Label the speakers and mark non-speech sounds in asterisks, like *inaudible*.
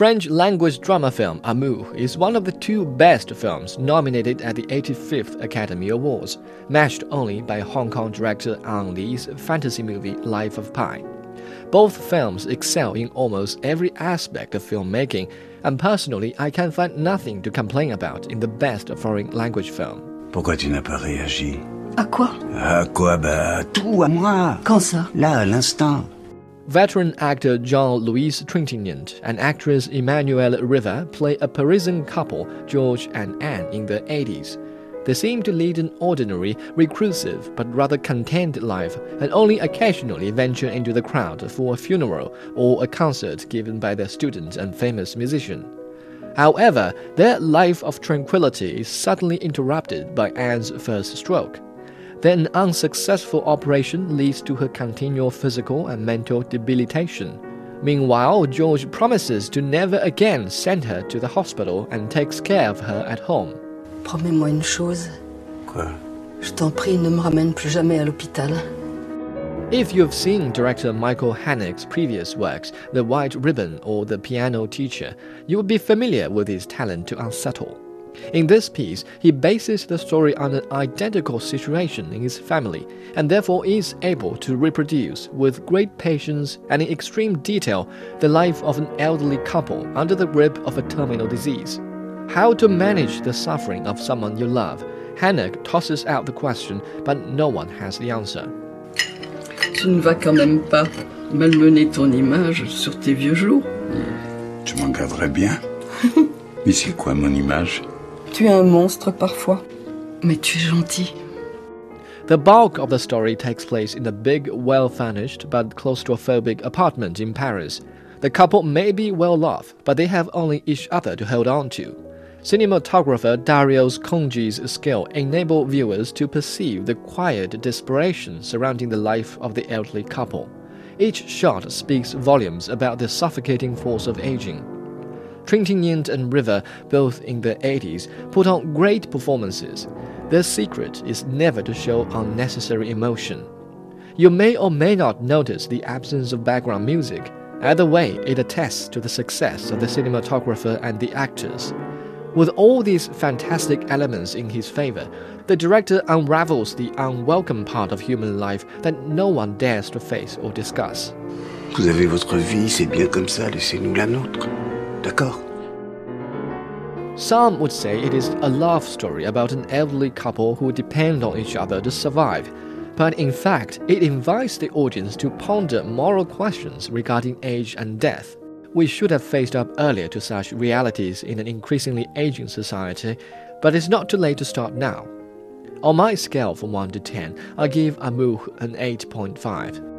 Speaker 1: French language drama film Amour is one of the two best films nominated at the 85th Academy Awards, matched only by Hong Kong director Ang Lee's fantasy movie Life of Pi. Both films excel in almost every aspect of filmmaking, and personally, I can find nothing to complain about in the best foreign language film.
Speaker 2: Pourquoi tu n'as pas réagi
Speaker 3: À quoi
Speaker 2: À quoi Bah, tout, à moi
Speaker 3: Quand ça
Speaker 2: Là, à l'instant.
Speaker 1: Veteran actor Jean-Louis Trintignant and actress Emmanuelle Riva play a Parisian couple, George and Anne, in the 80s. They seem to lead an ordinary, reclusive, but rather content life and only occasionally venture into the crowd for a funeral or a concert given by their student and famous musician. However, their life of tranquility is suddenly interrupted by Anne's first stroke. Then an unsuccessful operation leads to her continual physical and mental debilitation. Meanwhile, George promises to never again send her to the hospital and takes care of her at home.
Speaker 3: Promets-moi une chose.
Speaker 2: Quoi
Speaker 3: Je t'en prie, ne me ramène plus jamais à l'hôpital.
Speaker 1: If you've seen director Michael Haneke's previous works, The White Ribbon or The Piano Teacher, you will be familiar with his talent to unsettle. In this piece, he bases the story on an identical situation in his family, and therefore is able to reproduce with great patience and in extreme detail the life of an elderly couple under the grip of a terminal disease. How to manage the suffering of someone you love? Haneke tosses out the question, but no one has the answer.
Speaker 4: Tu ne vas quand même pas malmener ton image sur tes vieux jours
Speaker 2: Tu m'en garderais bien. *laughs* Mais c'est quoi mon image
Speaker 3: Tu es un monstre parfois. Mais tu es gentil.
Speaker 1: The bulk of the story takes place in a big, well furnished but claustrophobic apartment in Paris. The couple may be well off, but they have only each other to hold on to. Cinematographer Darius Khondji's skill enable viewers to perceive the quiet desperation surrounding the life of the elderly couple. Each shot speaks volumes about the suffocating force of aging. Trintignant and Riva, both in the 80s, put on great performances. Their secret is never to show unnecessary emotion. You may or may not notice the absence of background music. Either way, it attests to the success of the cinematographer and the actors. With all these fantastic elements in his favor, the director unravels the unwelcome part of human life that no one dares to face or discuss.
Speaker 2: Vous avez votre vie, c'est bien comme ça, laissez-nous la nôtre. D'accord
Speaker 1: Some would say it is a love story about an elderly couple who depend on each other to survive. But in fact, it invites the audience to ponder moral questions regarding age and death. We should have faced up earlier to such realities in an increasingly aging society, but it's not too late to start now. On my scale from 1 to 10, I give Amour an 8.5.